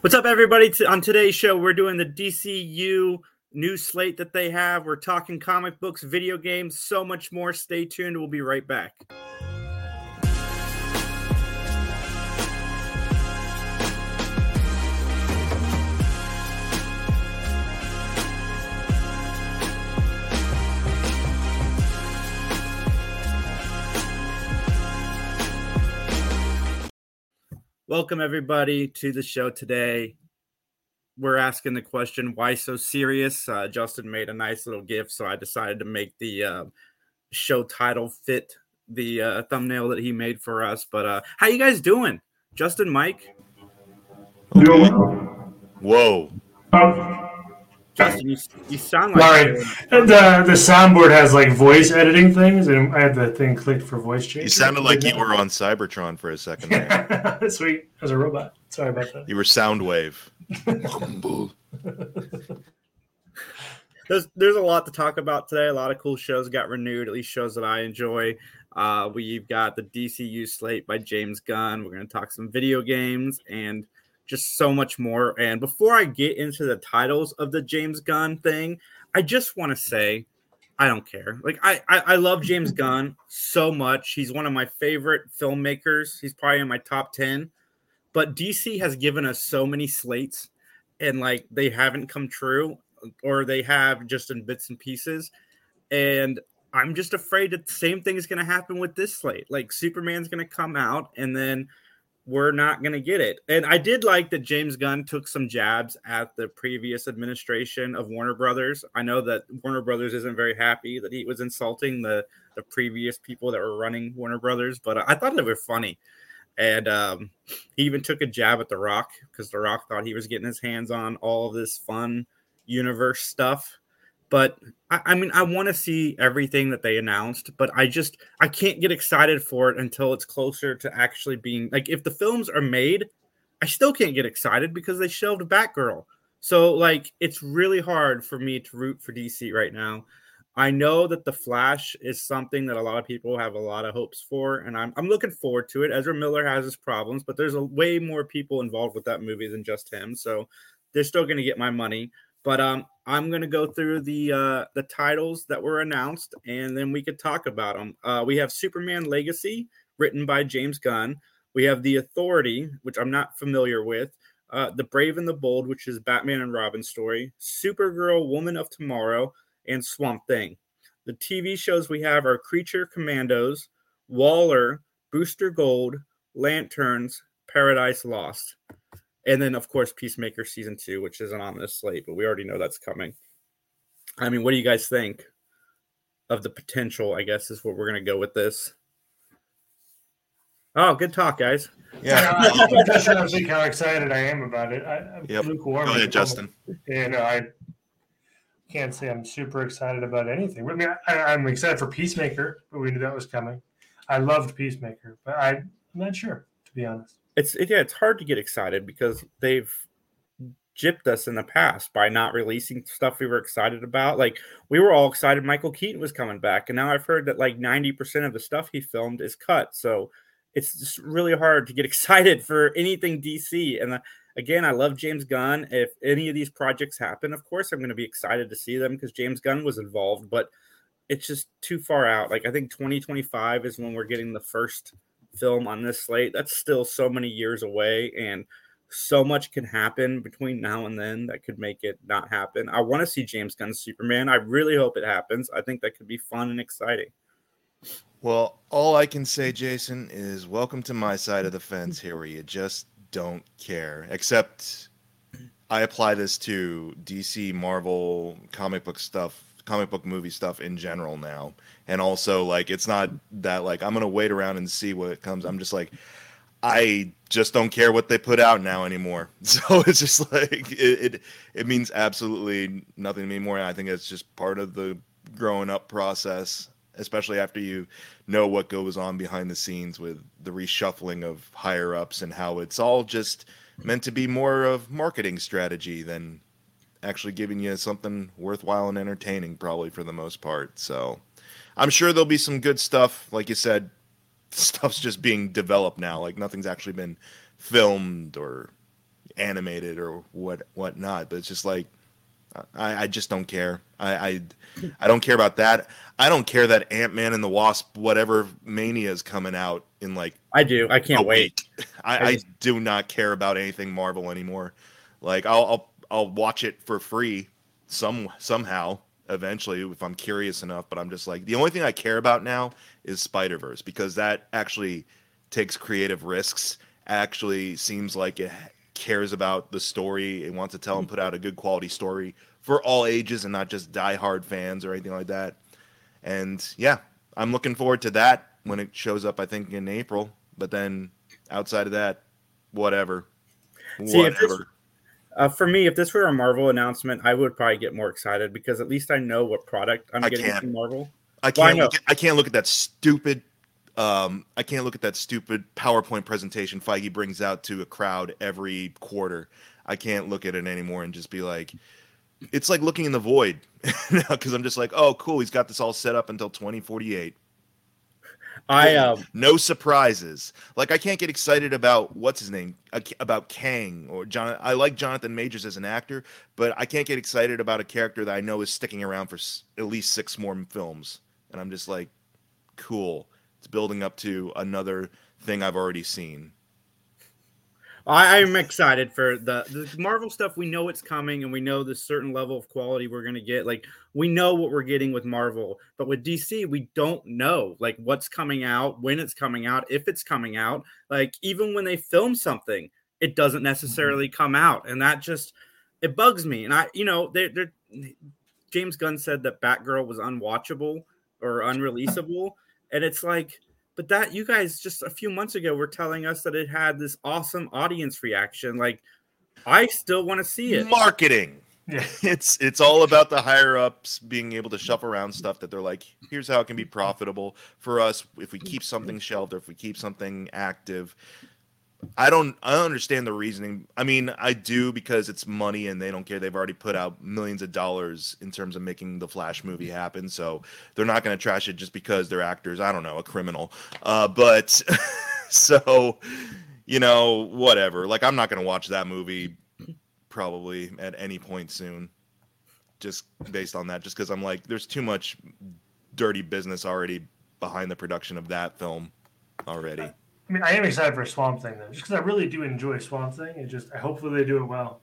What's up, everybody? On today's show, we're doing the DCU new slate that they have. We're talking comic books, video games, so much more. Stay tuned. We'll be right back. Welcome, everybody, to the show today. We're asking the question, why so serious? Uh, Justin made a nice little gift, so I decided to make the uh, show title fit the uh, thumbnail that he made for us. But uh, how you guys doing? Justin, Mike? Okay. Whoa. Justin, you, you sound like Sorry. the the soundboard has like voice editing things, and I had the thing clicked for voice change. You sounded like you were on Cybertron for a second there. Sweet, as a robot. Sorry about that. You were Soundwave. there's there's a lot to talk about today. A lot of cool shows got renewed, at least shows that I enjoy. Uh, we've got the DCU slate by James Gunn. We're going to talk some video games and just so much more. And before I get into the titles of the James Gunn thing, I just want to say I don't care. Like I, I, I love James Gunn so much. He's one of my favorite filmmakers. He's probably in my top ten. But DC has given us so many slates, and like they haven't come true, or they have just in bits and pieces. And I'm just afraid that the same thing is going to happen with this slate. Like Superman's going to come out, and then we're not going to get it. And I did like that James Gunn took some jabs at the previous administration of Warner Brothers. I know that Warner Brothers isn't very happy that he was insulting the the previous people that were running Warner Brothers, but I thought they were funny. And um, he even took a jab at The Rock because The Rock thought he was getting his hands on all of this fun universe stuff but I, I mean, I want to see everything that they announced, but I just I can't get excited for it until it's closer to actually being like if the films are made, I still can't get excited because they shelved Batgirl. So like it's really hard for me to root for DC right now. I know that the Flash is something that a lot of people have a lot of hopes for, and I'm I'm looking forward to it. Ezra Miller has his problems, but there's a way more people involved with that movie than just him. So they're still going to get my money. But um, I'm gonna go through the uh, the titles that were announced, and then we could talk about them. Uh, we have Superman Legacy, written by James Gunn. We have The Authority, which I'm not familiar with. Uh, the Brave and the Bold, which is Batman and Robin story. Supergirl, Woman of Tomorrow, and Swamp Thing. The TV shows we have are Creature Commandos, Waller, Booster Gold, Lanterns, Paradise Lost and then of course Peacemaker season two, which isn't on this slate, but we already know that's coming. I mean, what do you guys think of the potential? I guess is what we're gonna go with this. Oh, good talk, guys. Yeah, I'm just trying to think how excited I am about it. I, am yep. lukewarm. Go ahead, Justin. And I can't say I'm super excited about anything. I mean, I, am excited for Peacemaker, but we knew that was coming. I loved Peacemaker, but I, I'm not sure to be honest it's it, yeah, it's hard to get excited because they've gypped us in the past by not releasing stuff we were excited about. Like we were all excited Michael Keaton was coming back, and now I've heard that like 90% of the stuff he filmed is cut. So it's just really hard to get excited for anything DC. And the, uh, again, I love James Gunn. If any of these projects happen, of course I'm going to be excited to see them because James Gunn was involved, but it's just too far out. Like I think 2025 is when we're getting the first film on this slate. That's still so many years away, and so much can happen between now and then that could make it not happen. I want to see James Gunn's Superman. I really hope it happens. I think that could be fun and exciting. Well, all I can say, Jason, is welcome to my side of the fence here where you just don't care. Except I apply this to DC, Marvel, comic book stuff comic book movie stuff in general now. And also like it's not that like I'm gonna wait around and see what comes. I'm just like I just don't care what they put out now anymore. So it's just like it it, it means absolutely nothing to me more. And I think it's just part of the growing up process, especially after you know what goes on behind the scenes with the reshuffling of higher ups and how it's all just meant to be more of marketing strategy than actually giving you something worthwhile and entertaining, probably for the most part. So I'm sure there'll be some good stuff. Like you said, stuff's just being developed now. Like nothing's actually been filmed or animated or what whatnot. But it's just like I, I just don't care. I, I I don't care about that. I don't care that Ant Man and the Wasp, whatever mania is coming out in like I do. I can't wait. I, I, do not care about anything Marvel anymore. Like I'll, I'll I'll watch it for free some somehow eventually if I'm curious enough. But I'm just like the only thing I care about now is Spider Verse because that actually takes creative risks. Actually seems like it cares about the story It wants to tell and put out a good quality story for all ages and not just die-hard fans or anything like that. And yeah, I'm looking forward to that when it shows up. I think in April. But then outside of that, whatever, See, whatever. Uh, for me, if this were a Marvel announcement, I would probably get more excited because at least I know what product I'm I getting from Marvel. I can't. Well, I, look at, I can't look at that stupid um, I can't look at that stupid PowerPoint presentation Feige brings out to a crowd every quarter. I can't look at it anymore and just be like, it's like looking in the void because I'm just like, oh, cool, he's got this all set up until 2048. I um, no surprises. Like I can't get excited about what's his name about Kang or John. I like Jonathan Majors as an actor, but I can't get excited about a character that I know is sticking around for at least six more films. And I'm just like, cool. It's building up to another thing I've already seen. I, am excited for the, the Marvel stuff. We know it's coming, and we know the certain level of quality we're going to get. Like we know what we're getting with Marvel, but with DC, we don't know like what's coming out, when it's coming out, if it's coming out. Like even when they film something, it doesn't necessarily mm-hmm. come out, and that just it bugs me. And I, you know, they, they're James Gunn said that Batgirl was unwatchable or unreleasable. And it's like, but that you guys just a few months ago were telling us that it had this awesome audience reaction. Like, I still want to see it. Marketing. Yeah. It's it's all about the higher ups being able to shuffle around stuff that they're like, here's how it can be profitable for us if we keep something shelved or if we keep something active. I don't I understand the reasoning. I mean, I do because it's money and they don't care. They've already put out millions of dollars in terms of making the Flash movie happen, so they're not going to trash it just because they're actors. I don't know, a criminal. Uh, but so you know, whatever. Like I'm not going to watch that movie probably at any point soon, just based on that. Just because I'm like, there's too much dirty business already behind the production of that film already. I mean, I am excited for Swamp Thing though, just because I really do enjoy Swamp Thing. It just hopefully they do it well.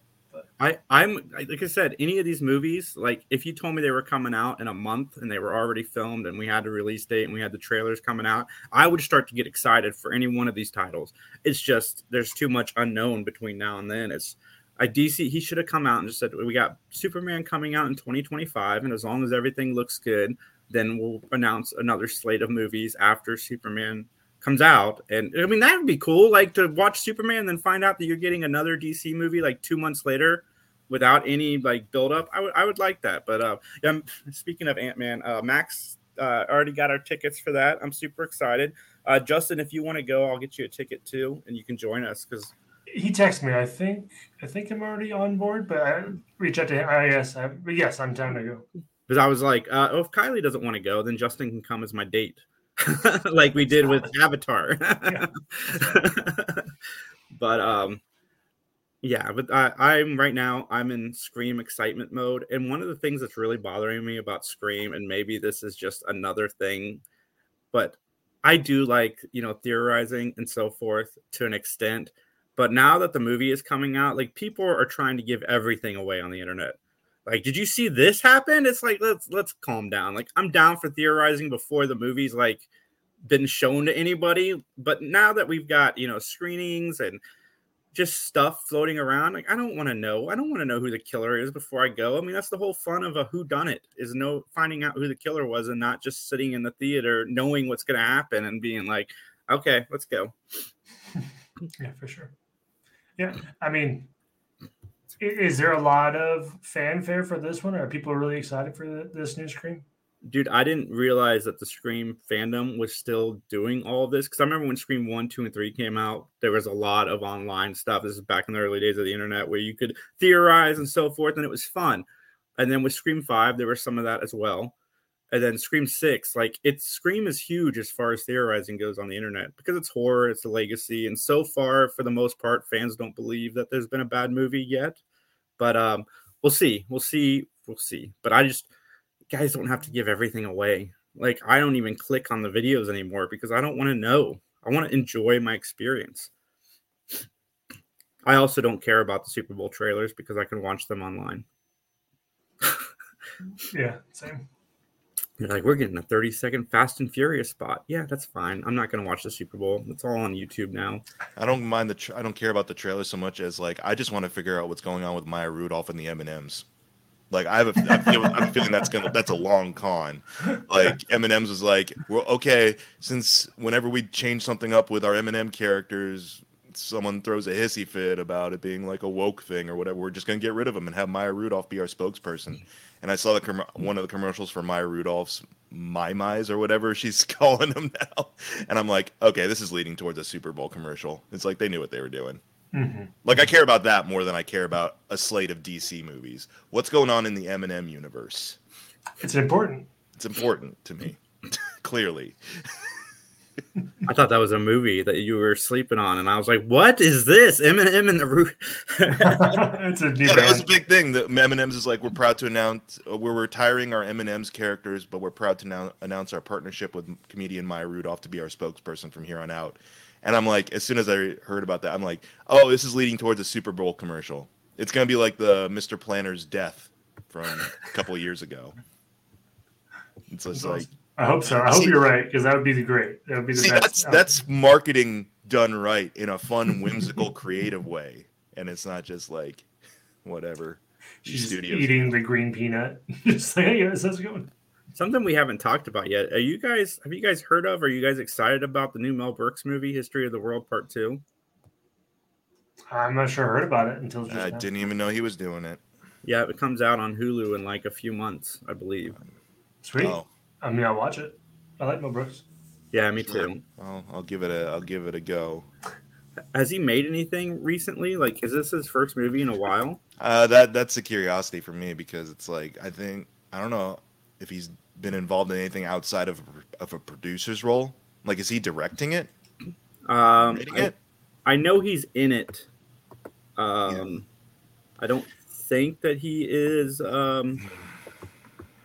I I'm like I said, any of these movies, like if you told me they were coming out in a month and they were already filmed and we had a release date and we had the trailers coming out, I would start to get excited for any one of these titles. It's just there's too much unknown between now and then. It's I DC he should have come out and just said we got Superman coming out in 2025, and as long as everything looks good, then we'll announce another slate of movies after Superman comes out. And I mean, that would be cool. Like to watch Superman and then find out that you're getting another DC movie like two months later without any like build up. I would I would like that. But uh, yeah, speaking of Ant Man, uh, Max uh, already got our tickets for that. I'm super excited. Uh, Justin, if you want to go, I'll get you a ticket too, and you can join us because he texted me. I think I think I'm already on board, but I reach out to him. I guess, I, yes, I'm down to go. Because I was like, uh, oh, if Kylie doesn't want to go, then Justin can come as my date. like we did with Avatar. but um yeah, but I, I'm right now I'm in Scream excitement mode. And one of the things that's really bothering me about Scream, and maybe this is just another thing, but I do like, you know, theorizing and so forth to an extent. But now that the movie is coming out, like people are trying to give everything away on the internet. Like, did you see this happen? It's like let's let's calm down. Like, I'm down for theorizing before the movie's like been shown to anybody, but now that we've got you know screenings and just stuff floating around, like I don't want to know. I don't want to know who the killer is before I go. I mean, that's the whole fun of a who done it is no finding out who the killer was and not just sitting in the theater knowing what's going to happen and being like, okay, let's go. yeah, for sure. Yeah, I mean, is there a lot of fanfare for this one? or Are people really excited for this new Scream? Dude, I didn't realize that the Scream fandom was still doing all this because I remember when Scream 1, 2, and 3 came out, there was a lot of online stuff. This is back in the early days of the internet where you could theorize and so forth, and it was fun. And then with Scream 5, there was some of that as well. and then Scream Six. Like it's Scream is huge as far as theorizing goes on the internet because it's horror, it's a legacy, and so far, for the most part, fans don't believe that there's been a bad movie yet. But um, we'll see, we'll see, we'll see. But I just guys don't have to give everything away. Like I don't even click on the videos anymore because I don't want to know. I want to enjoy my experience. I also don't care about the Super Bowl trailers because I can watch them online. yeah, same. You're like, we're getting a 30 second Fast and Furious spot. Yeah, that's fine. I'm not going to watch the Super Bowl. It's all on YouTube now. I don't mind the. Tra- I don't care about the trailer so much as like I just want to figure out what's going on with Maya Rudolph and the M and M's. Like I have a, I feel, I'm feeling that's gonna that's a long con. Like M and M's was like, well, okay, since whenever we change something up with our M and M characters, someone throws a hissy fit about it being like a woke thing or whatever, we're just gonna get rid of them and have Maya Rudolph be our spokesperson. And I saw the com- one of the commercials for Maya Rudolph's My Mize or whatever she's calling them now, and I'm like, okay, this is leading towards a Super Bowl commercial. It's like they knew what they were doing. Mm-hmm. Like I care about that more than I care about a slate of DC movies. What's going on in the M and M universe? It's important. It's important to me, clearly. I thought that was a movie that you were sleeping on, and I was like, "What is this?" Eminem and the Root. it's a new Yeah, that was a big thing. The M and M's is like we're proud to announce uh, we're retiring our M and M's characters, but we're proud to now announce our partnership with comedian Maya Rudolph to be our spokesperson from here on out. And I'm like, as soon as I heard about that, I'm like, oh, this is leading towards a Super Bowl commercial. It's gonna be like the Mr. Planner's death from a couple of years ago. It's just like I hope so. I hope See- you're right because that would be the great. That would be the See, best. that's that's marketing done right in a fun, whimsical, creative way, and it's not just like whatever. She's studios- eating the green peanut. Just like, hey, this is going. Something we haven't talked about yet. Are you guys? Have you guys heard of? Are you guys excited about the new Mel Brooks movie, History of the World Part Two? I'm not sure I heard about it until just I now. didn't even know he was doing it. Yeah, it comes out on Hulu in like a few months, I believe. Sweet. Oh, I mean, I'll watch it. I like Mel Brooks. Yeah, me too. I'll, I'll give it a I'll give it a go. Has he made anything recently? Like, is this his first movie in a while? Uh, that that's a curiosity for me because it's like I think I don't know if he's been involved in anything outside of of a producer's role. Like, is he directing it? Um, I, it? I know he's in it. Um, I don't think that he is um,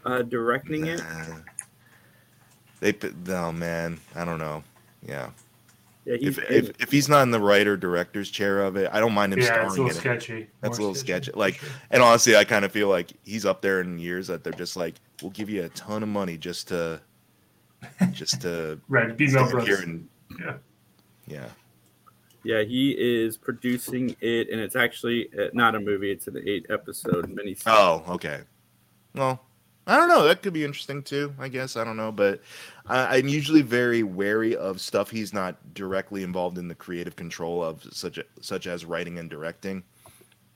uh, directing it. Nah. They put- oh man, I don't know. Yeah, Yeah, he's if, if if he's not in the writer director's chair of it, I don't mind him Yeah, it's a starring little in it. sketchy. That's a little sketchy. for Like, sure. and honestly, I kind of feel like he's up there in years that they're just like, we'll give you a ton of money just to, just to right, be Mel here Brooks. and Yeah. yeah. Yeah, he is producing it, and it's actually uh, not a movie. It's an eight episode miniseries. Oh, okay. Well, I don't know. That could be interesting too. I guess I don't know, but I, I'm usually very wary of stuff he's not directly involved in the creative control of, such a, such as writing and directing.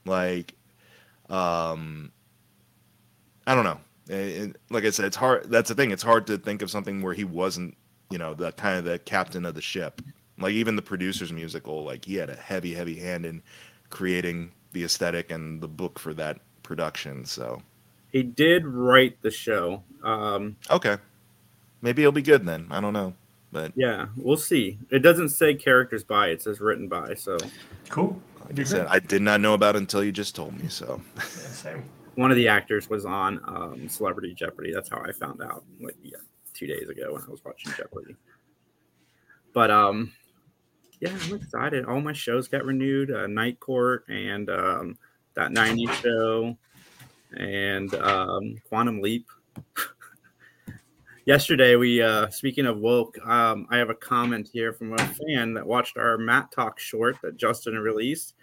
Like, um, I don't know. Eh, eh, like I said, it's hard. That's the thing. It's hard to think of something where he wasn't, you know, the kind of the captain of the ship. Like even the producer's musical, like he had a heavy, heavy hand in creating the aesthetic and the book for that production. So He did write the show. Um, okay, maybe it'll be good then. I don't know, but yeah, we'll see. It doesn't say characters by; it says written by. So Cool. like I said, I did not know about it until you just told me. So Yeah, same. one of the actors was on um, Celebrity Jeopardy. That's how I found out. Like yeah, two days ago when I was watching Jeopardy. But um, yeah, I'm excited. All my shows got renewed. Uh, Night Court and um, that '90s show, and um, Quantum Leap. Yesterday, we uh, speaking of woke, um, I have a comment here from a fan that watched our Matlock short that Justin released,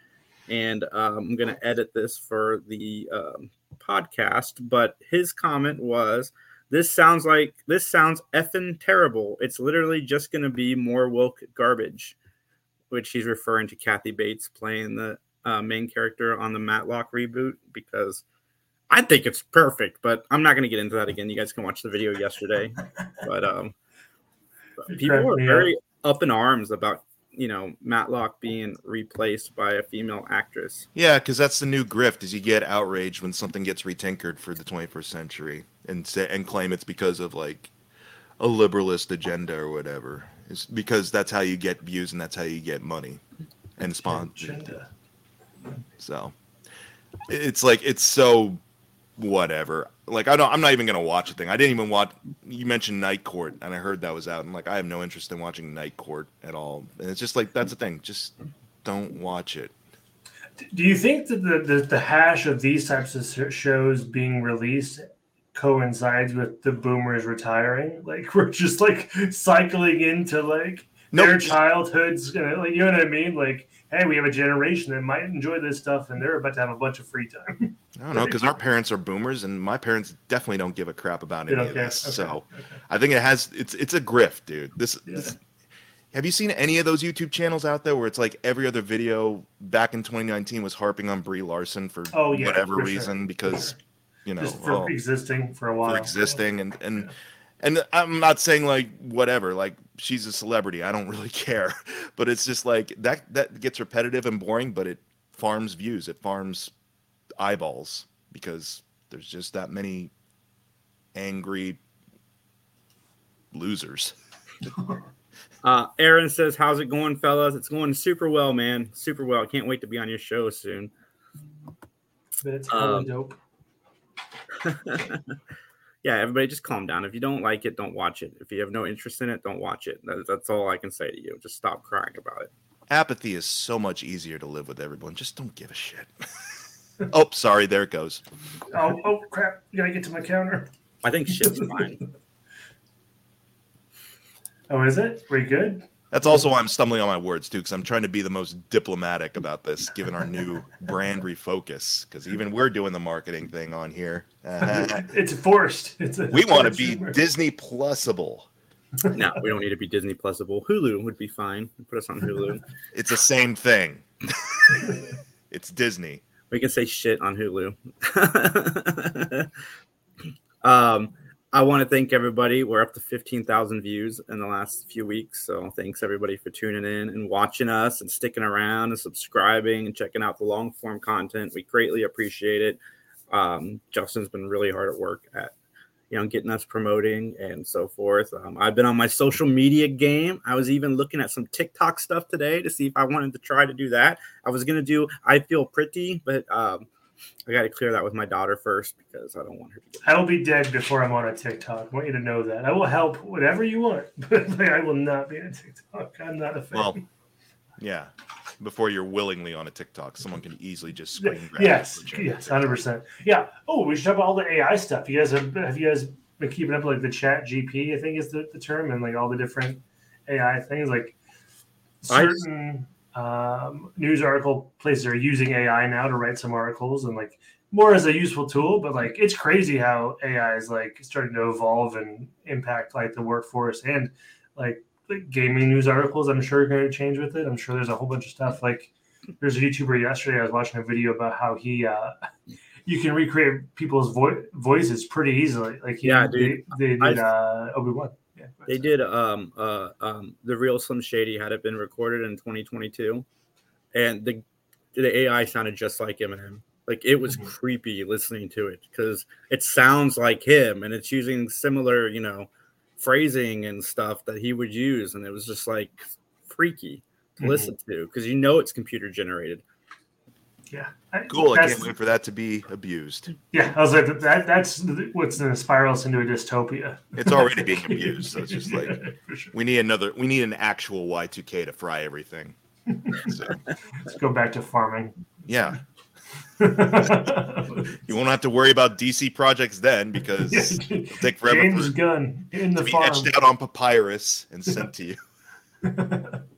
and um, I'm going to edit this for the um, podcast. But his comment was, "This sounds like this sounds effing terrible. It's literally just going to be more woke garbage," which he's referring to Kathy Bates playing the uh, main character on the Matlock reboot because. I think it's perfect, but I'm not going to get into that again. You guys can watch the video yesterday. But um, people were very up in arms about you know Matlock being replaced by a female actress. Yeah, because that's the new grift: is you get outraged when something gets retinkered for the 21st century, and say and claim it's because of like a liberalist agenda or whatever. It's because that's how you get views and that's how you get money and sponsor. Agenda. So it's like it's so whatever. Like I don't I'm not even gonna watch a thing. I didn't even watch you mentioned Night Court and I heard that was out and like I have no interest in watching Night Court at all. And it's just like that's the thing. Just don't watch it. Do you think that the, the, the hash of these types of shows being released coincides with the boomers retiring? Like we're just like cycling into like their childhoods, you know, like you know what I mean? Like, hey, we have a generation that might enjoy this stuff, and they're about to have a bunch of free time. I don't know because our parents are boomers and my parents definitely don't give a crap about They any don't of this. Okay, So okay. I think it has it's it's a grift, dude. This, Yeah. this have you seen any of those YouTube channels out there where it's like every other video back in 2019 was harping on Brie Larson for Oh, yeah, whatever for sure. reason because you know just for oh, existing for a while. for existing and and Yeah. And I'm not saying like whatever like she's a celebrity I don't really care but it's just like that that gets repetitive and boring but it farms views it farms eyeballs because there's just that many angry losers Uh, Aaron says, "How's it going, fellas? It's going super well, man. Super well. I can't wait to be on your show soon." But it's hella Um, dope. yeah, everybody, just calm down. If you don't like it, don't watch it. If you have no interest in it, don't watch it. That, that's all I can say to you. Just stop crying about it. apathy is so much easier to live with everyone just don't give a shit oh sorry there it goes Oh, oh crap! You gotta get to my counter. I think shit's fine. Oh, is it? We good? That's also why I'm stumbling on my words too, because I'm trying to be the most diplomatic about this, given our new brand refocus. Because even we're doing the marketing thing on here. Uh, it's forced. It's a we want to be humor. Disney Plusable. no, we don't need to be Disney Plusable. Hulu would be fine. Put us on Hulu. It's the same thing. it's Disney. We can say shit on Hulu. um, I want to thank everybody. We're up to 15,000 views in the last few weeks. So thanks everybody for tuning in and watching us and sticking around and subscribing and checking out the long form content. We greatly appreciate it. Um, Justin's been really hard at work at you know getting us promoting and so forth. Um, I've been on my social media game. I was even looking at some TikTok stuff today to see if I wanted to try to do that. I was gonna do I feel pretty, but um, I got to clear that with my daughter first because I don't want her to get. I will be dead before I'm on a TikTok. I want you to know that. I will help whatever you want, but like, I will not be on TikTok. I'm not a fan. Well, yeah. Before you're willingly on a TikTok, someone can easily just screen grab. yes, yes, hundred percent. Yeah. Oh, we should talk about all the AI stuff. You guys have have you guys been keeping up with, like the Chat GP? I think is the, the term, and like all the different AI things. Like I- certain um, news article places are using AI now to write some articles, and like more as a useful tool. But like it's crazy how AI is like starting to evolve and impact like the workforce and like like gaming news articles. I'm sure are going to change with it. I'm sure there's a whole bunch of stuff like there's a YouTuber yesterday. I was watching a video about how he uh, you can recreate people's vo- voices pretty easily. Like he, Yeah, dude. they, they I- did uh, Obi Wan. They did um uh um the real Slim Shady had it been recorded in 2022, and the the AI sounded just like Eminem. Like it was Mhm. creepy listening to it because it sounds like him, and it's using similar you know phrasing and stuff that he would use, and it was just like freaky to Mhm. listen to because you know it's computer generated. Yeah, Cool. I can't wait for that to be abused. Yeah, I was like that. That's what's going to spiral us into a dystopia. It's already being abused. So it's just like For sure. we need another. We need an actual Y2K to fry everything. So, Let's go back to farming. yeah, you won't have to worry about DC projects then because it'll take forever James for Gunn in the to be farm. etched out on papyrus and sent to you.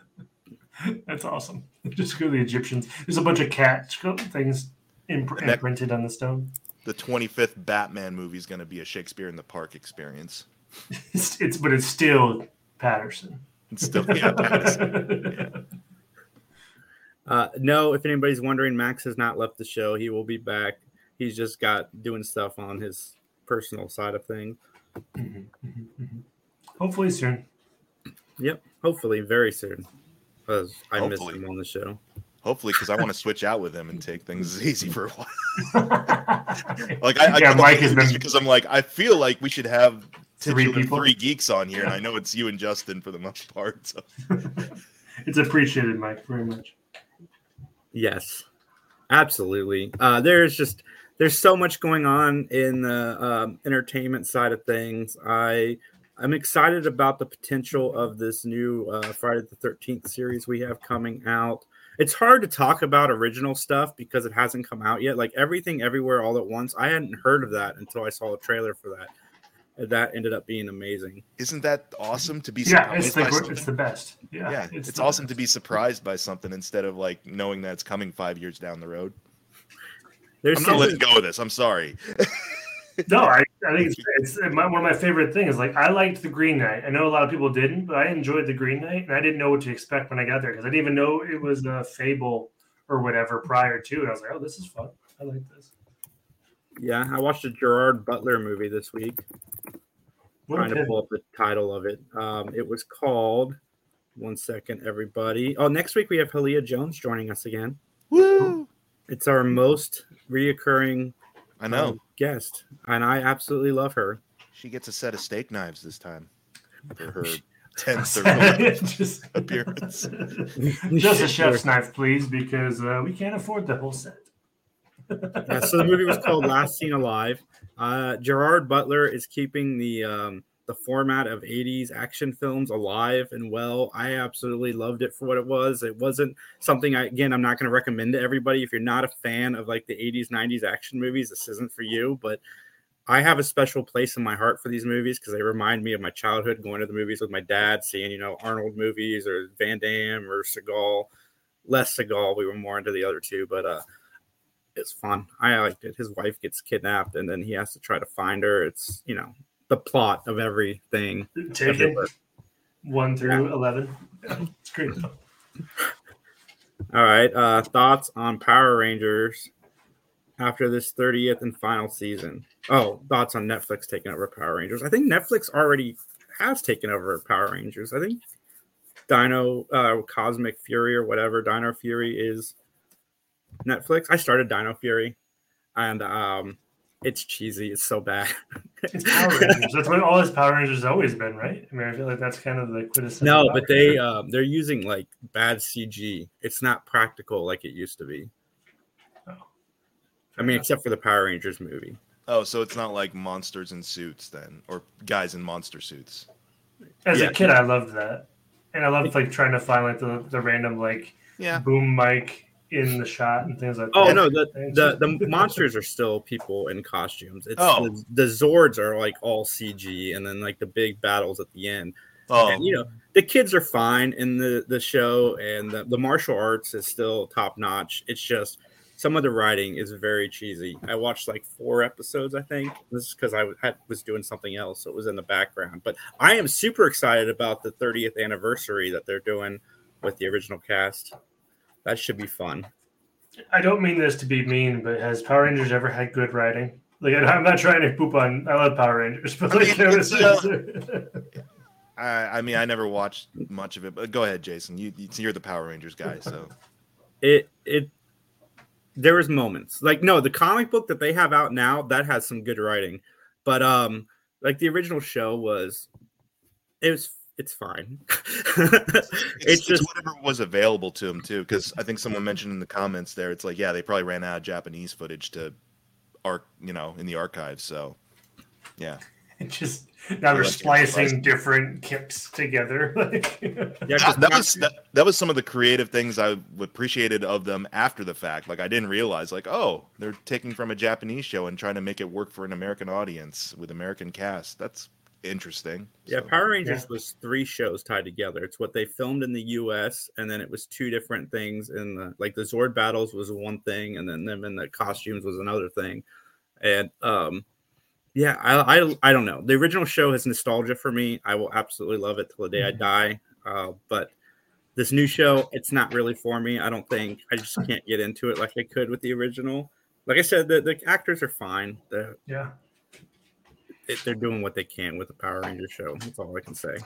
That's awesome. Just go to the Egyptians. There's a bunch of cat things imp- that- imprinted on the stone. The 25th Batman movie is going to be a Shakespeare in the Park experience. It's, it's but it's still Patterson. It's still, yeah, Pattinson. Uh, no, if anybody's wondering, Max has not left the show. He will be back. He's just got doing stuff on his personal side of things. Mhm, mhm, mhm. Hopefully soon. Yep, hopefully very soon. Because I miss Hopefully. him on the show. Hopefully, because I want to switch out with him and take things easy for a while. Like I, I yeah, come Mike has been because I'm like I feel like we should have Three people? three geeks on here, and I know it's you and Justin for the most part. So. it's appreciated, Mike, very much. Yes, absolutely. Uh, there's just there's so much going on in the um, entertainment side of things. I I'm excited about the potential of this new uh, Friday the Thirteenth series we have coming out. It's hard to talk about original stuff because it hasn't come out yet. Like everything, everywhere, all at once. I hadn't heard of that until I saw a trailer for that. And That ended up being amazing. Isn't that awesome to be Yeah, surprised it's the by something? it's the best. Yeah, yeah, it's, the awesome best. to be surprised by something instead of like knowing that it's coming five years down the road. There's I'm not letting something, go of this. I'm sorry. No, I, I think it's, it's my, one of my favorite things. Like I liked the Green Knight. I know a lot of people didn't, but I enjoyed the Green Knight, and I didn't know what to expect when I got there because I didn't even know it was a fable or whatever prior to. And I was like, oh, this is fun. I like this. yeah. I watched a Gerard Butler movie this week. What trying to pull up the title of it. Um, it was called. One second, everybody. Oh, next week we have Halia Jones joining us again. Woo! It's our most reoccurring I know guest, and I absolutely love her. she gets a set of steak knives this time for her tenth or just, appearance. just a chef's knife, please, because uh, we can't afford the whole set. Yeah, so the movie was called Last Seen Alive. Uh, Gerard Butler is keeping the um, the format of 80s action films alive and well. I absolutely loved it for what it was. It wasn't something I again I'm not going to recommend to everybody if you're not a fan of like the 80s 90s action movies this isn't for you, but I have a special place in my heart for these movies because they remind me of my childhood going to the movies with my dad, seeing, you know, Arnold movies or Van Damme or Seagal. Less Seagal, we were more into the other two, but uh it's fun. I liked it. His wife gets kidnapped and then he has to try to find her. It's, you know, the plot of everything. Taken one through eleven. It's great. All right. Uh thoughts on Power Rangers after this 30th and final season. Oh, thoughts on Netflix taking over Power Rangers. I think Netflix already has taken over Power Rangers. I think Dino uh Cosmic Fury or whatever Dino Fury is Netflix. I started Dino Fury and um it's cheesy. It's so bad. It's Power Rangers. That's what all his Power Rangers has always been, right? I mean, I feel like that's kind of the quintessential. no, Power but they Ranger. um they're using like bad CG. It's not practical like it used to be. Oh. I mean, except for the Power Rangers movie. Oh, so it's not like monsters in suits then, or guys in monster suits. As yeah. a kid, I loved that, and I loved like trying to find like the, the random like Yeah, boom mic in the shot and things like Oh that. no, the, the the monsters are still people in costumes. It's Oh. the, the Zords are like all CG, and then like the big battles at the end. Oh, And you know, the kids are fine in the the show, and the, the martial arts is still top notch. It's just some of the writing is very cheesy. I watched like four episodes, I think. This is because I was, had, was doing something else, so it was in the background. But I am super excited about the 30th anniversary that they're doing with the original cast. That should be fun. I don't mean this to be mean, but has Power Rangers ever had good writing? Like I- I'm not trying to poop on. I love Power Rangers, but like there was. I, I mean, I never watched much of it, but go ahead, Jason. You, you you're the Power Rangers guy, so it it there was moments like no the comic book that they have out now that has some good writing but um like the original show was it was it's fine it's, it's just it's whatever was available to him too. Because I think someone mentioned in the comments there, it's like, yeah, they probably ran out of Japanese footage to arc, you know, in the archives. So, yeah, It's just now they're splicing splicing. different kips together. Like, yeah 'cause ah, that, that was that, that was some of the creative things I appreciated of them after the fact. Like I didn't realize, like, oh, they're taking from a Japanese show and trying to make it work for an American audience with American cast. That's interesting. yeah So, power rangers Yeah. was three shows tied together. It's what they filmed in the us and then it was two different things in the like the zord battles was one thing and then them in the costumes was another thing. And um yeah I, I i don't know. The original show has nostalgia for me. I will absolutely love it till the day i die uh but this new show it's not really for me. I don't think i just can't get into it like i could with the original. Like i said the, the actors are fine. The, yeah. It, they're doing what they can with the power ranger show that's all i can say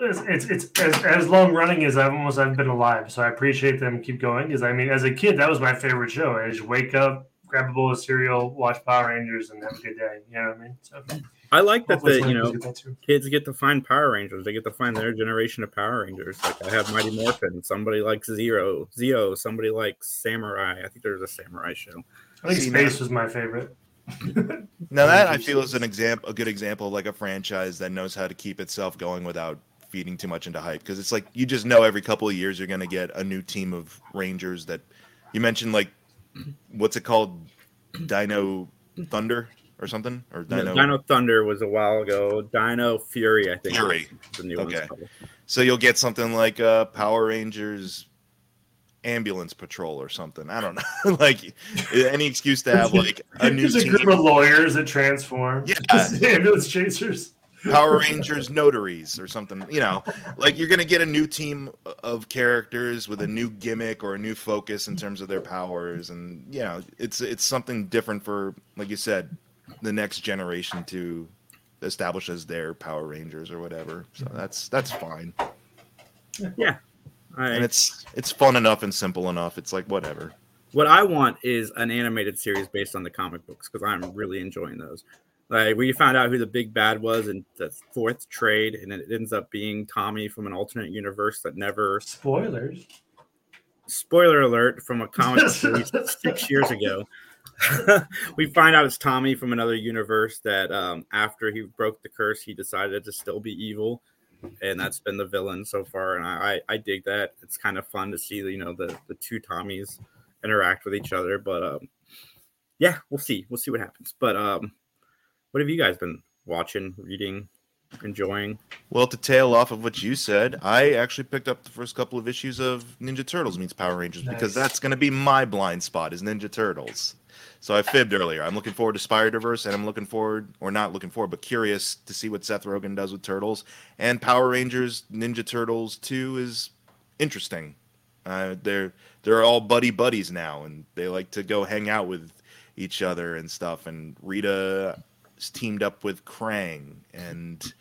it's it's, it's as, as long running as I've almost I've been alive. So I appreciate them keep going. Because I mean, as a kid, that was my favorite show. I just wake up, grab a bowl of cereal, watch Power Rangers, and have a good day. You know what I mean? So I like that hopefully the you know get that kids get to find Power Rangers. They get to find their generation of Power Rangers. Like I have Mighty Morphin. Somebody likes Zero, Zeo. Somebody likes Samurai. I think there's a Samurai show. I think See, Space now- was my favorite. Now that I feel is an example, a good example of like a franchise that knows how to keep itself going without feeding too much into hype. Because it's like you just know every couple of years you're going to get a new team of Rangers that you mentioned like what's it called, Dino Thunder or something or Dino, Dino. Thunder was a while ago. Dino Fury, I think. Fury. The new Okay. So you'll get something like uh, Power Rangers Ambulance Patrol or something. I don't know, like any excuse to have like a new There's a team. group of lawyers that transform. Yeah. ambulance chasers. Power Rangers notaries or something. You know, like you're gonna get a new team of characters with a new gimmick or a new focus in terms of their powers, and you know, it's it's something different for, like you said, the next generation to establish as their Power Rangers or whatever. So that's that's fine, I, and it's it's fun enough and simple enough. It's like whatever. what I want is an animated series based on the comic books because I'm really enjoying those. Like we found out who the big bad was in the fourth trade, and it ends up being Tommy from an alternate universe that never. Spoilers. Spoiler alert from a comic book released six years ago. we find out it's Tommy from another universe that um, after he broke the curse, he decided to still be evil, and that's been the villain so far. And I, I, I dig that. It's kind of fun to see you know the the two Tommies interact with each other. But um, yeah, we'll see. We'll see what happens. But um, what have you guys been watching, reading, enjoying? Well, to tail off of what you said, I actually picked up the first couple of issues of Ninja Turtles meets Power Rangers because that's going to be my blind spot is Ninja Turtles. So I fibbed earlier. I'm looking forward to Spider-Verse, and I'm looking forward, or not looking forward, but curious to see what Seth Rogen does with Turtles. And Power Rangers Ninja Turtles 2 is interesting. Uh, they're they're all buddy buddies now, and they like to go hang out with each other and stuff. And Rita is teamed up with Krang, and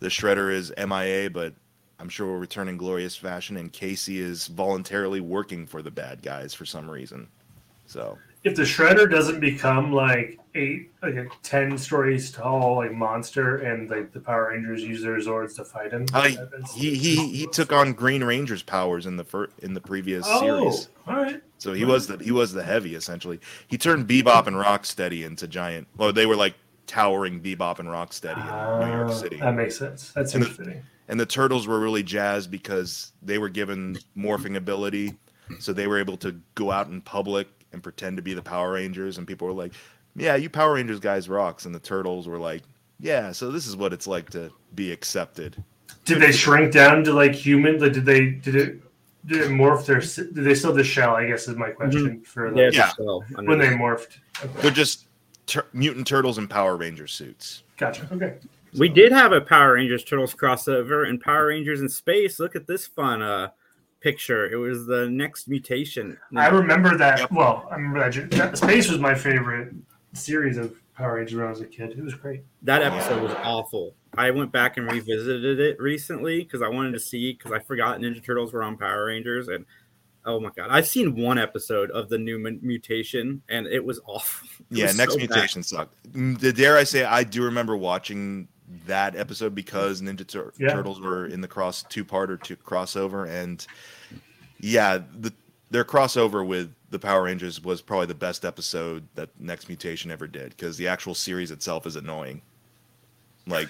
the Shredder is MIA, but I'm sure will return in glorious fashion. And Casey is voluntarily working for the bad guys for some reason. So If the Shredder doesn't become like eight, like a ten stories tall, like monster, and like the Power Rangers use their Zords to fight him, I- he he he took on Green Ranger's powers in the fir- in the previous oh, series. all right. So he was the he was the heavy essentially. He turned Bebop and Rocksteady into giant. Well, they were like towering Bebop and Rocksteady in New York Ah, City. That makes sense. That's And the- interesting. and the turtles were really jazzed because they were given morphing ability so they were able to go out in public and pretend to be the power rangers and people were like yeah you power rangers guys rocks and the turtles were like yeah so this is what it's like to be accepted Did they shrink down to like human? Like, did they did it did it morph their? Did they still have the shell? I guess is my question for Yeah, like, Yeah. so, when they morphed. Okay. they're just tur- mutant turtles in power ranger suits Gotcha. Okay. We did have a Power Rangers Turtles crossover and Power Rangers in space. Look at this fun uh picture. It was the next mutation. I remember that. Yep. Well, I remember that, that. Space was my favorite series of Power Rangers when I was a kid. It was great. that episode was awful. I went back and revisited it recently because I wanted to see because I forgot Ninja Turtles were on Power Rangers and oh my god, I've seen one episode of the new mu- mutation and it was awful. It yeah was next so bad. mutation sucked Mm, dare i say i do remember watching that episode because ninja Tur- Yeah. turtles were in the cross two part or two crossover and yeah the their crossover with the power rangers was probably the best episode that next mutation ever did because the actual series itself is annoying like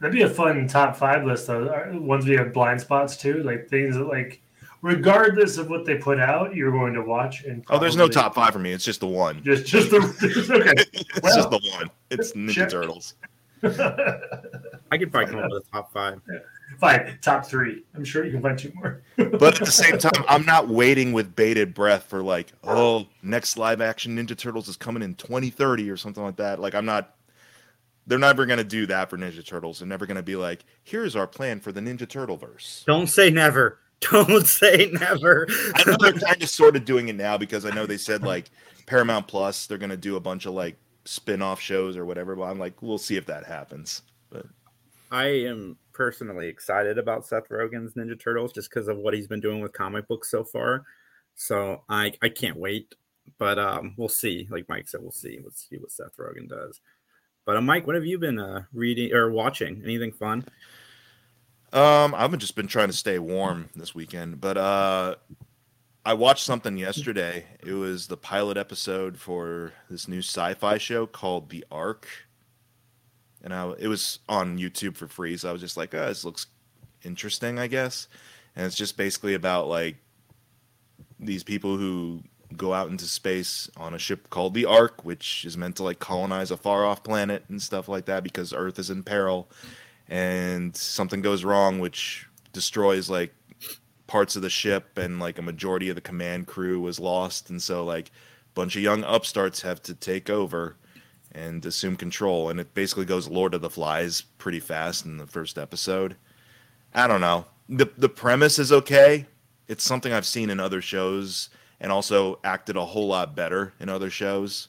That'd be a fun top five list though. Ones we have blind spots too, like things that like, regardless of what they put out, you're going to watch. And oh there's no top five for me it's just the one Just just the okay. it's Well, just the one it's ninja check. turtles I could probably come up with a top five. Fine, top three. I'm sure you can find two more. But at the same time, I'm not waiting with bated breath for like, oh, next live action Ninja Turtles is coming in 2030 or something like that. Like, I'm not. They're never gonna do that for Ninja Turtles. They're never gonna be like, here's our plan for the Ninja Turtle verse. Don't say never. Don't say never. I know they're kind of sort of doing it now because I know they said like Paramount Plus, they're gonna do a bunch of like spin-off shows or whatever. But I'm like, we'll see if that happens. But I am personally excited about Seth Rogen's Ninja Turtles just because of what he's been doing with comic books so far. So I I can't wait. But um, we'll see. Like Mike said, we'll see. Let's see what Seth Rogen does. But uh, Mike, what have you been uh, reading or watching? Anything fun? Um, I've just been trying to stay warm this weekend, but uh, I watched something yesterday. It was the pilot episode for this new sci-fi show called The Ark, and I, it was on YouTube for free. So I was just like, "Oh, this looks interesting, I guess." And it's just basically about like these people who go out into space on a ship called the Ark, which is meant to like colonize a far off planet and stuff like that because Earth is in peril and something goes wrong which destroys like parts of the ship and like a majority of the command crew was lost and so like a bunch of young upstarts have to take over and assume control and it basically goes Lord of the Flies pretty fast in the first episode. I don't know. The the premise is okay. It's something I've seen in other shows and also acted a whole lot better in other shows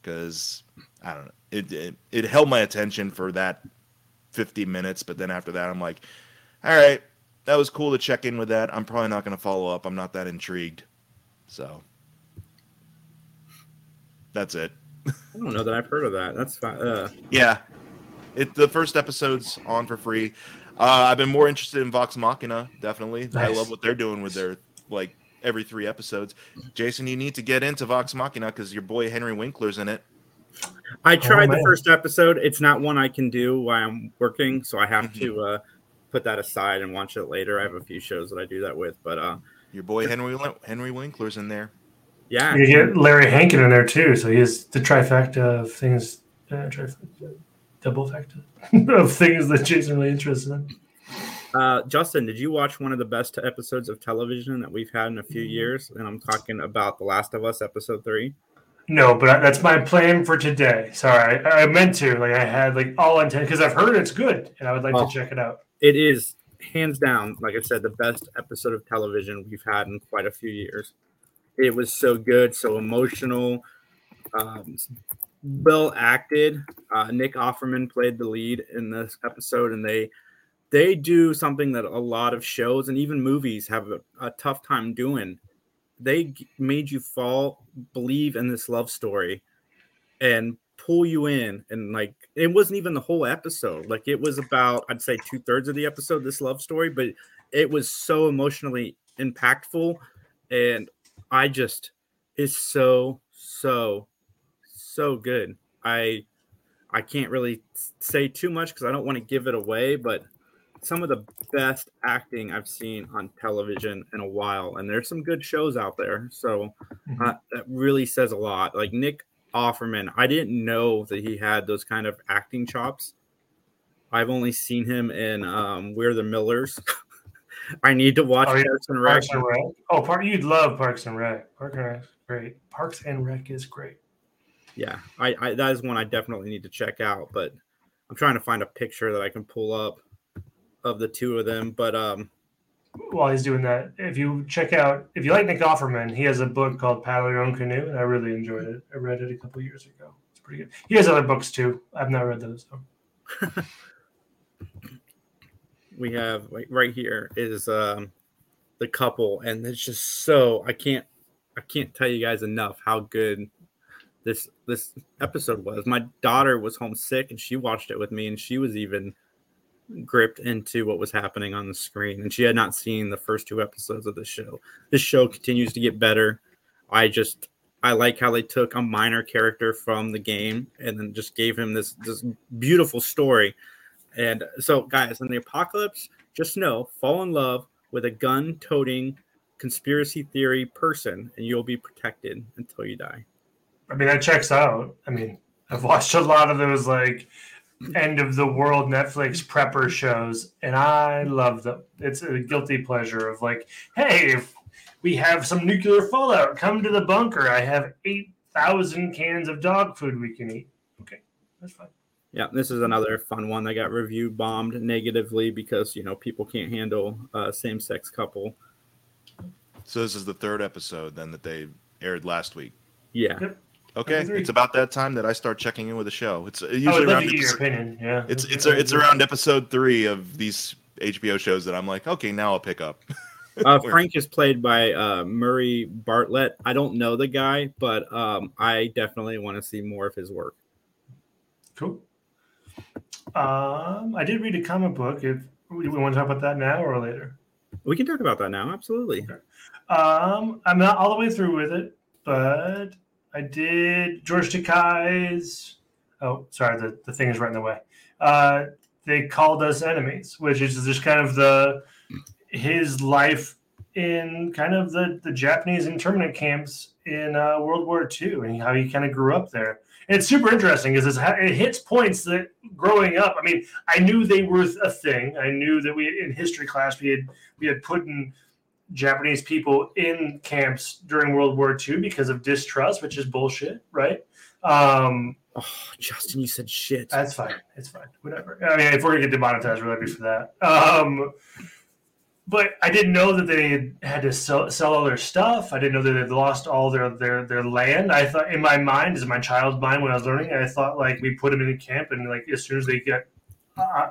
because I don't know. It, it it held my attention for that 50 minutes, but then after that I'm like, all right, that was cool to check in with that. I'm probably not going to follow up. I'm not that intrigued. So that's it. I don't know that I've heard of that. That's fine. Uh, Yeah. It the first episode's on for free. Uh, I've been more interested in Vox Machina, definitely. I love what they're doing with their like every three episodes. Jason, you need to get into Vox Machina because your boy Henry Winkler's in it. I tried the first episode. It's not one I can do while I'm working, so I have to uh, put that aside and watch it later. I have a few shows that I do that with, but uh, Your boy Henry Henry Winkler's in there. yeah, You get Larry Hankin in there too, so he has the trifecta of things, uh, trifecta, double facta of things that Jason really interested in. Uh, Justin, did you watch one of the best episodes of television that we've had in a few years? And I'm talking about The Last of Us, episode three. No, but I, that's my plan for today. Sorry, I, I meant to. Like I had like all intent because I've heard it's good, and I would like Oh. to check it out. It is hands down, like I said, the best episode of television we've had in quite a few years. It was so good, so emotional, um, well acted. Uh, Nick Offerman played the lead in this episode, and they they do something that a lot of shows and even movies have a, a tough time doing. They made you fall, believe in this love story, and pull you in. And like, it wasn't even the whole episode. Like, it was about, I'd say, two thirds of the episode, this love story, but it was so emotionally impactful. And I just, is so, so, so good. I, I can't really say too much because I don't want to give it away, but some of the best acting I've seen on television in a while, and there's some good shows out there. So uh, that really says a lot. Like Nick Offerman, I didn't know that he had those kind of acting chops. I've only seen him in um, We're the Millers. I need to watch Oh, yeah. Parks and Rec. Parks and Rec. Oh, Park, you'd love Parks and Rec. Parks and Rec, great. Parks and Rec is great. Yeah, I, I that is one I definitely need to check out. But I'm trying to find a picture that I can pull up of the two of them. But um, While he's doing that, if you check out, if you like Nick Offerman, he has a book called Paddle Your Own Canoe, and I really enjoyed it. I read it a couple years ago. It's pretty good. He has other books too. I've not read those. Though. we have right here is um the couple and it's just so i can't i can't tell you guys enough how good this this episode was my daughter was homesick and she watched it with me and she was even gripped into what was happening on the screen and she had not seen the first two episodes of the show this show continues to get better i just i like how they took a minor character from the game and then just gave him this this beautiful story and so, guys, in the apocalypse, just know fall in love with a gun toting conspiracy theory person, and you'll be protected until you die. I mean, that checks out. I mean, I've watched a lot of those like end of the world Netflix prepper shows, and I love them. It's a guilty pleasure of like, hey, if we have some nuclear fallout, come to the bunker. I have eight thousand cans of dog food we can eat. Okay, that's fine. Yeah, this is another fun one that got review bombed negatively because you know people can't handle uh, same sex couple. So this is the third episode then that they aired last week. Yeah, Yep. Okay, it's about that time that I start checking in with the show. It's uh, usually around to your episode- opinion. Yeah, it's it's it's around episode three of these HBO shows that I'm like, okay, now I'll pick up. Uh, Frank is played by uh, Murray Bartlett. I don't know the guy, but um, I definitely want to see more of his work. Cool. Um, I did read a comic book. If we we want to talk about that now or later. We can talk about that now. Absolutely. Um, I'm not all the way through with it, but I did George Takei's. Oh, sorry, the, the thing is right in the way. Uh, they called us enemies, which is just kind of the his life in kind of the, the Japanese internment camps in uh, World War II and how he kind of grew up there. And it's super interesting because it hits points that growing up. I mean, I knew they were a thing. I knew that we in history class we had we had put in Japanese people in camps during World War II because of distrust, which is bullshit, right? Um, Oh, Justin, you said shit. that's fine. It's fine. Whatever. I mean, if we're gonna get demonetized, we're happy for that. Um, but I didn't know that they had to sell, sell all their stuff. I didn't know that they'd lost all their, their their land. I thought in my mind, as my child's mind when I was learning, I thought like we put them in a camp and like as soon as they get uh,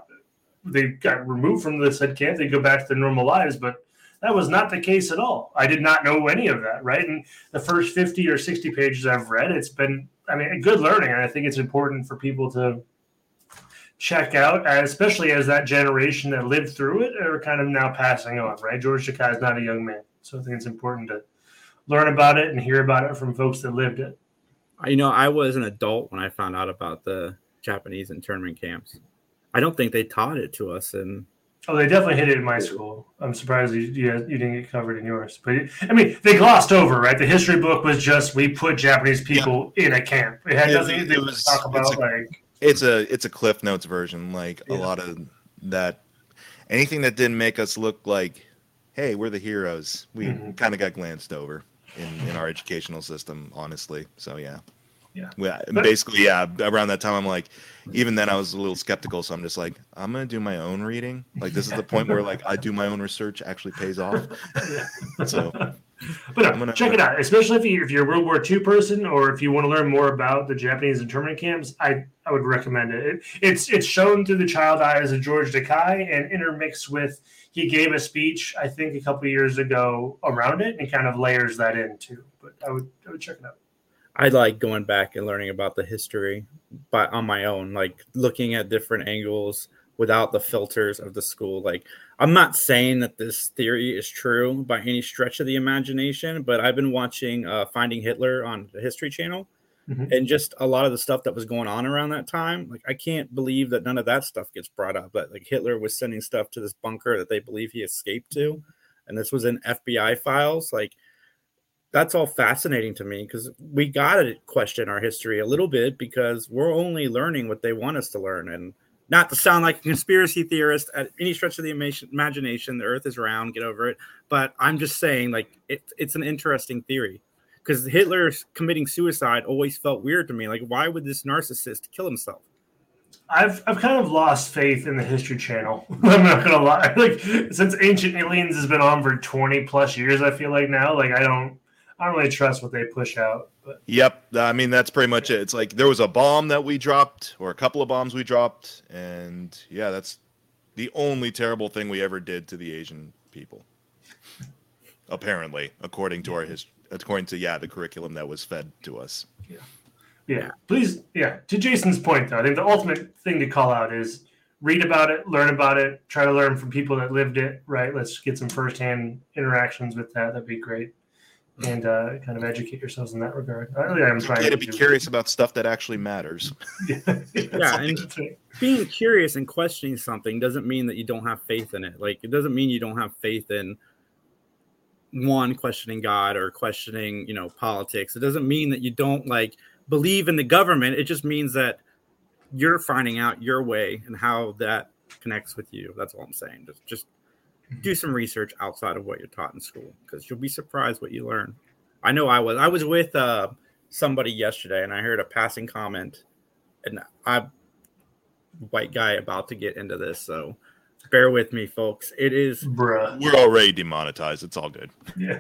they got removed from the said camp, they go back to their normal lives. But that was not the case at all. I did not know any of that. Right, and the first fifty or sixty pages I've read, it's been I mean, good learning. And I think it's important for people to check out, especially as that generation that lived through it are kind of now passing on, right? George Takei is not a young man. So I think it's important to learn about it and hear about it from folks that lived it. You know, I was an adult when I found out about the Japanese internment camps. I don't think they taught it to us, and Oh, they definitely hit it in my school. I'm surprised you, you, you didn't get covered in yours. But I mean, they glossed over, right? The history book was just we put Japanese people in a camp. It had It- nothing it to was- talk about it's a- like It's a it's a Cliff Notes version, like Yeah. a lot of that. Anything that didn't make us look like, hey, we're the heroes. We Mhm. kind of got glanced over in in our educational system, honestly. So yeah. Yeah. Yeah, basically, yeah. Around that time, I'm like, even then, I was a little skeptical. So I'm just like, I'm gonna do my own reading. Like, this is the point where like I do my own research actually pays off. So But no, I'm gonna- check it out, especially if, you, if you're a World War II person or if you want to learn more about the Japanese internment camps. I, I would recommend it. it. It's it's shown through the child eyes of George Takei and intermixed with he gave a speech I think a couple of years ago around it and kind of layers that in too. But I would I would check it out. I like going back and learning about the history, but on my own, like looking at different angles without the filters of the school. Like, I'm not saying that this theory is true by any stretch of the imagination, but I've been watching uh, Finding Hitler on the History Channel, Mhm. and just a lot of the stuff that was going on around that time. Like, I can't believe that none of that stuff gets brought up. That like Hitler was sending stuff to this bunker that they believe he escaped to, and this was in FBI files. Like, that's all fascinating to me because we got to question our history a little bit because we're only learning what they want us to learn. And not to sound like a conspiracy theorist at any stretch of the imagination, the earth is round, get over it. But I'm just saying, like, it, it's an interesting theory because Hitler committing suicide always felt weird to me. Like, why would this narcissist kill himself? I've I've kind of lost faith in the History Channel. I'm not gonna lie. Like since Ancient Aliens has been on for 20 plus years, I feel like now, like I don't I don't really trust what they push out. But Yep. I mean, that's pretty much it. It's like there was a bomb that we dropped, or a couple of bombs we dropped, and yeah, that's the only terrible thing we ever did to the Asian people. Apparently, according to our history, according to yeah, the curriculum that was fed to us. yeah, yeah. please, yeah. To Jason's point, though, I think the ultimate thing to call out is read about it, learn about it, try to learn from people that lived it. Right? Let's get some firsthand interactions with that. That'd be great, and uh, kind of educate yourselves in that regard. I really am It's trying okay to to be do- curious about stuff that actually matters. yeah, Yeah, and- being curious and questioning something doesn't mean that you don't have faith in it. Like it doesn't mean you don't have faith in one questioning God or questioning, you know, politics. It doesn't mean that you don't like believe in the government. It just means that you're finding out your way and how that connects with you. That's all I'm saying. Just just do some research outside of what you're taught in school because you'll be surprised what you learn. I know I was. I was with uh, somebody yesterday and I heard a passing comment, and I white guy about to get into this, so bear with me, folks. It is bruh. We're already demonetized. It's all good. Yeah.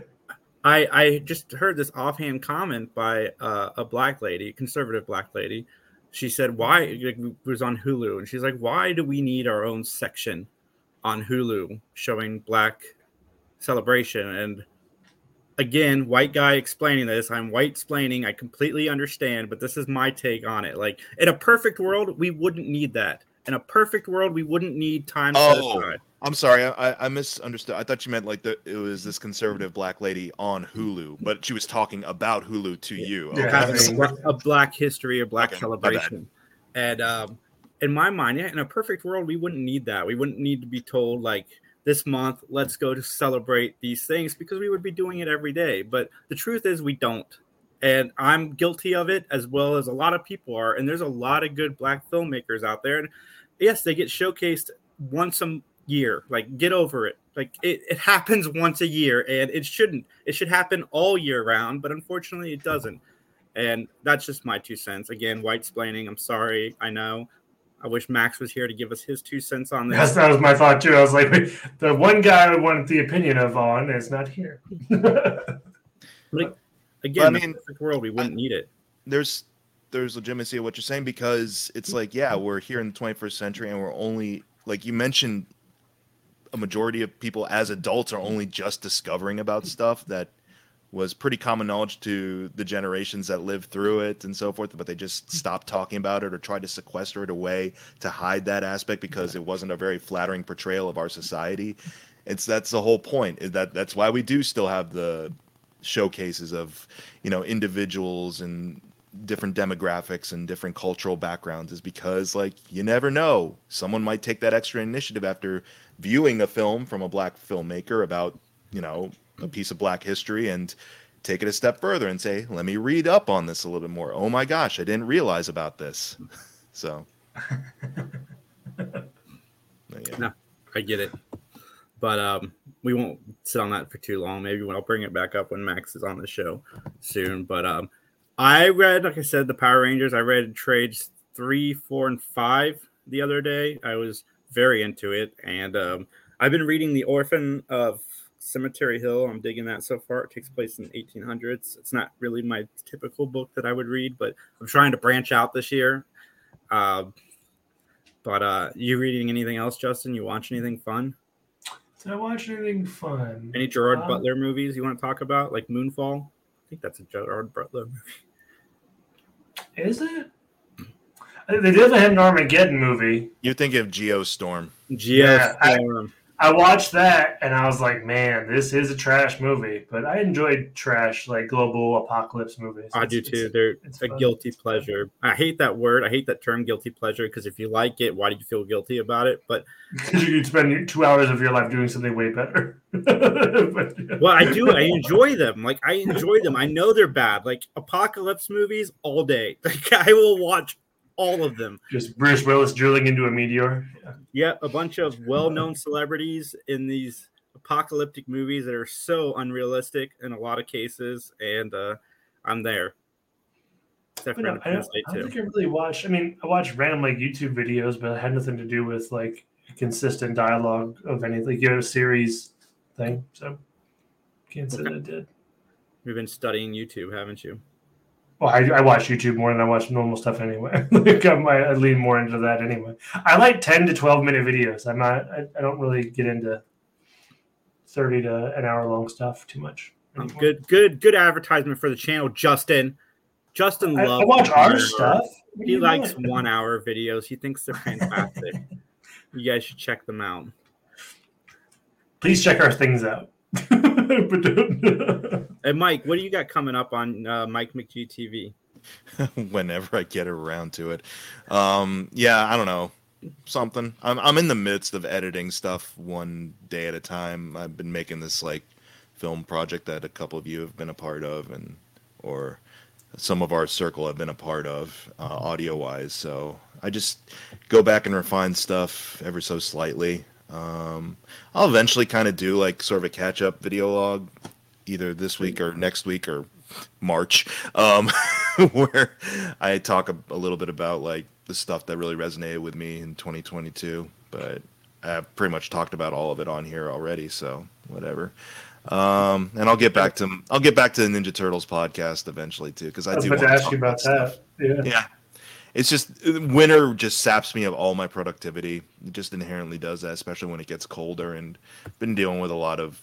I I just heard this offhand comment by uh, a black lady, conservative black lady. She said, "Why?" It was on Hulu, and she's like, "Why do we need our own section on Hulu showing black celebration?" And again, white guy explaining this. I'm white explaining. I completely understand, but this is my take on it. Like in a perfect world, we wouldn't need that. In a perfect world, we wouldn't need time oh. I'm sorry, I, I misunderstood. I thought you meant like the, it was this conservative black lady on Hulu, but she was talking about Hulu to you. Okay. Yeah, a black history, a black okay, celebration, and um, in my mind, yeah, in a perfect world, we wouldn't need that. We wouldn't need to be told like this month, let's go to celebrate these things because we would be doing it every day. But the truth is, we don't. And I'm guilty of it as well as a lot of people are. And there's a lot of good black filmmakers out there. And yes, they get showcased once a year. Like, get over it. Like, it, it happens once a year and it shouldn't. It should happen all year round. But unfortunately, it doesn't. And that's just my two cents. Again, white splaining. I'm sorry. I know. I wish Max was here to give us his two cents on this. Yes, that was my thought too. I was like, the one guy I wanted the opinion of on is not here. like, again, I mean, perfect world, we wouldn't I, need it. There's there's legitimacy of what you're saying because it's mm-hmm. like, yeah, we're here in the 21st century and we're only like you mentioned a majority of people as adults are only just discovering about stuff that was pretty common knowledge to the generations that lived through it and so forth, but they just hmm. stopped talking about it or tried to sequester it away to hide that aspect because it wasn't a very flattering portrayal of our society. It's that's the whole point. Is that that's why we do still have the showcases of you know individuals and different demographics and different cultural backgrounds is because like you never know someone might take that extra initiative after viewing a film from a black filmmaker about you know a piece of black history and take it a step further and say, let me read up on this a little bit more. Oh my gosh, I didn't realize about this. So, yeah. no, I get it. But um, we won't sit on that for too long. Maybe when I'll bring it back up when Max is on the show soon. But um, I read, like I said, the Power Rangers. I read trades three, four, and five the other day. I was very into it, and um, I've been reading The Orphan of Cemetery Hill. I'm digging that so far. It takes place in 1800s. It's not really my typical book that I would read, but I'm trying to branch out this year. Uh, but uh, you reading anything else, Justin? You watch anything fun? Did I watch anything fun? Any Gerard uh, Butler movies you want to talk about, like Moonfall? I think that's a Gerard Butler movie. Is it? They did have an Armageddon movie. You think of Geostorm? Geostorm. Yeah, I watched that and I was like, man, this is a trash movie. But I enjoyed trash, like global apocalypse movies. I do too. They're it's a fun. guilty pleasure. I hate that word. I hate that term, guilty pleasure, because if you like it, why do you feel guilty about it? But because you could spend two hours of your life doing something way better. but, well, I do. I enjoy them. Like I enjoy them. I know they're bad. Like apocalypse movies all day. Like I will watch all of them. Just Bruce Willis drilling into a meteor. Yeah, yeah a bunch of well-known celebrities in these apocalyptic movies that are so unrealistic in a lot of cases, and uh, I'm there. For no, I, don't, I don't think I really watched. I mean, I watched random like YouTube videos, but it had nothing to do with like consistent dialogue of anything, like, you know, series thing. So can't say okay. that it did. You've been studying YouTube, haven't you? Well, I, I, watch YouTube more than I watch normal stuff anyway. like I, might, I lean more into that anyway. I like ten to twelve minute videos. I'm not. I, I don't really get into thirty to an hour long stuff too much. Um, anymore. Good, good, good advertisement for the channel, Justin. Justin loves. I, watch our stuff. He likes one hour videos. He thinks they're fantastic. you guys should check them out. Please check our things out. And Mike, what do you got coming up on uh, Mike McGee TV? Whenever I get around to it, um, yeah, I don't know something. I'm I'm in the midst of editing stuff one day at a time. I've been making this like film project that a couple of you have been a part of, and or some of our circle have been a part of uh, audio wise. So I just go back and refine stuff ever so slightly. Um, I'll eventually kind of do like sort of a catch up video log either this week or next week or March, um, where I talk a, a, little bit about like the stuff that really resonated with me in 2022. But I've pretty much talked about all of it on here already, so whatever. Um, and I'll get back to I'll get back to the Ninja Turtles podcast eventually too because I, I do about to ask you about stuff. that. Yeah. Yeah, it's just winter just saps me of all my productivity. It just inherently does that, especially when it gets colder. And been dealing with a lot of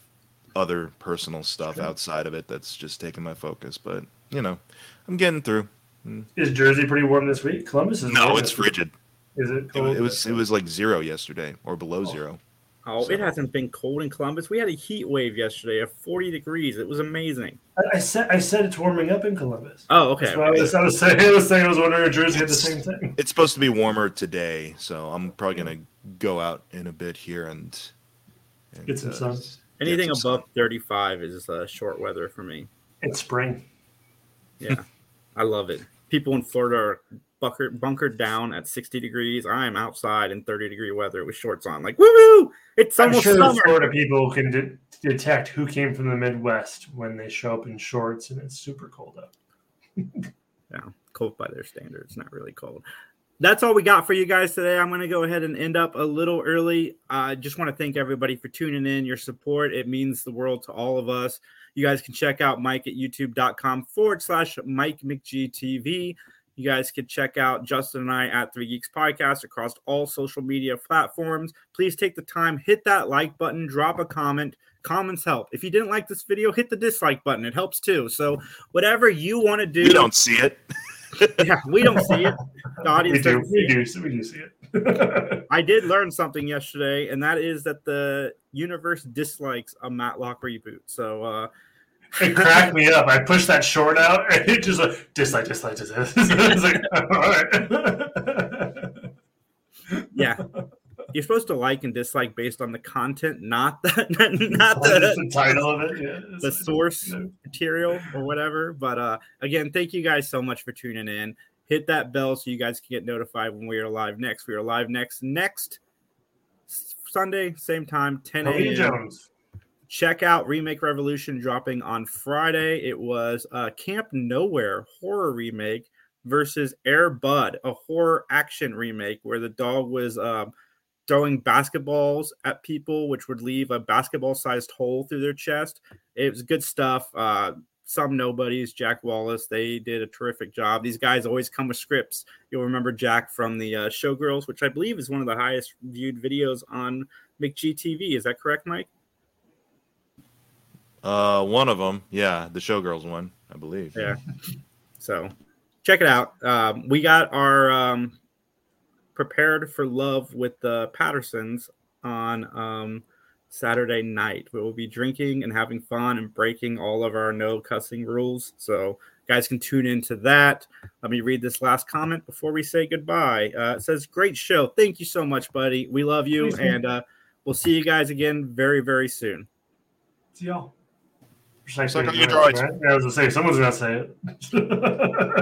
other personal stuff Sure. outside of it that's just taking my focus. But you know, I'm getting through. Mm. Is Jersey pretty warm this week? Columbus is No, warm it's frigid. Is it It, it was it was like zero yesterday or below Oh. zero. Oh, So- it hasn't been cold in Columbus. We had a heat wave yesterday of 40 degrees. It was amazing. I, I said I said it's warming up in Columbus. Oh, okay. That's what I was, I was saying. I was saying I was wondering if Jersey had the same thing. It's supposed to be warmer today, so I'm probably gonna go out in a bit here and, and, Get some sun. Anything some above 35 is uh, short weather for me. It's spring. Yeah, I love it. People in Florida are bunkered, bunkered down at 60 degrees. I am outside in 30 degree weather with shorts on. Like, woo! It's almost I'm sure summer. Florida people can de- detect who came from the Midwest when they show up in shorts and it's super cold out. Yeah, cold by their standards, not really cold. That's all we got for you guys today. I'm going to go ahead and end up a little early. I uh, just want to thank everybody for tuning in, your support. It means the world to all of us. You guys can check out Mike at youtube.com forward slash Mike McGTV. You guys can check out Justin and I at Three Geeks Podcast across all social media platforms. Please take the time, hit that like button, drop a comment. Comments help. If you didn't like this video, hit the dislike button. It helps too. So, whatever you want to do, We don't see it. yeah, we don't see it. The We audience do, see we do, we do see it. I did learn something yesterday, and that is that the universe dislikes a Matlock reboot. So, uh, it cracked me up. I pushed that short out, and it just like dislike, dislike, dislike. it's like, all right. yeah, you're supposed to like and dislike based on the content, not the not the the title of it. Yeah, the like- source material or whatever. But uh, again, thank you guys so much for tuning in. Hit that bell so you guys can get notified when we are live next. We are live next next Sunday, same time, 10 Tony a.m. Check out remake revolution dropping on friday. It was uh, camp nowhere horror remake versus air bud a horror action remake where the dog was um, throwing basketballs at people which would leave a basketball sized hole through their chest. It was good stuff. Uh, some nobodies jack wallace they did a terrific job. These guys always come with scripts. You'll remember jack from the uh, showgirls which i believe is one of the highest viewed videos on mcgtv is that correct mike Uh, one of them, yeah, the Showgirls one, I believe. Yeah. So check it out. Um, we got our um, prepared for love with the Pattersons on um, Saturday night. We will be drinking and having fun and breaking all of our no cussing rules. So guys can tune into that. Let me read this last comment before we say goodbye. Uh, it says, "Great show. Thank you so much, buddy. We love you, Please, and uh, we'll see you guys again very, very soon." See y'all. Just like Suck on the your joints, droids. Yeah, I was gonna say someone's gonna say it.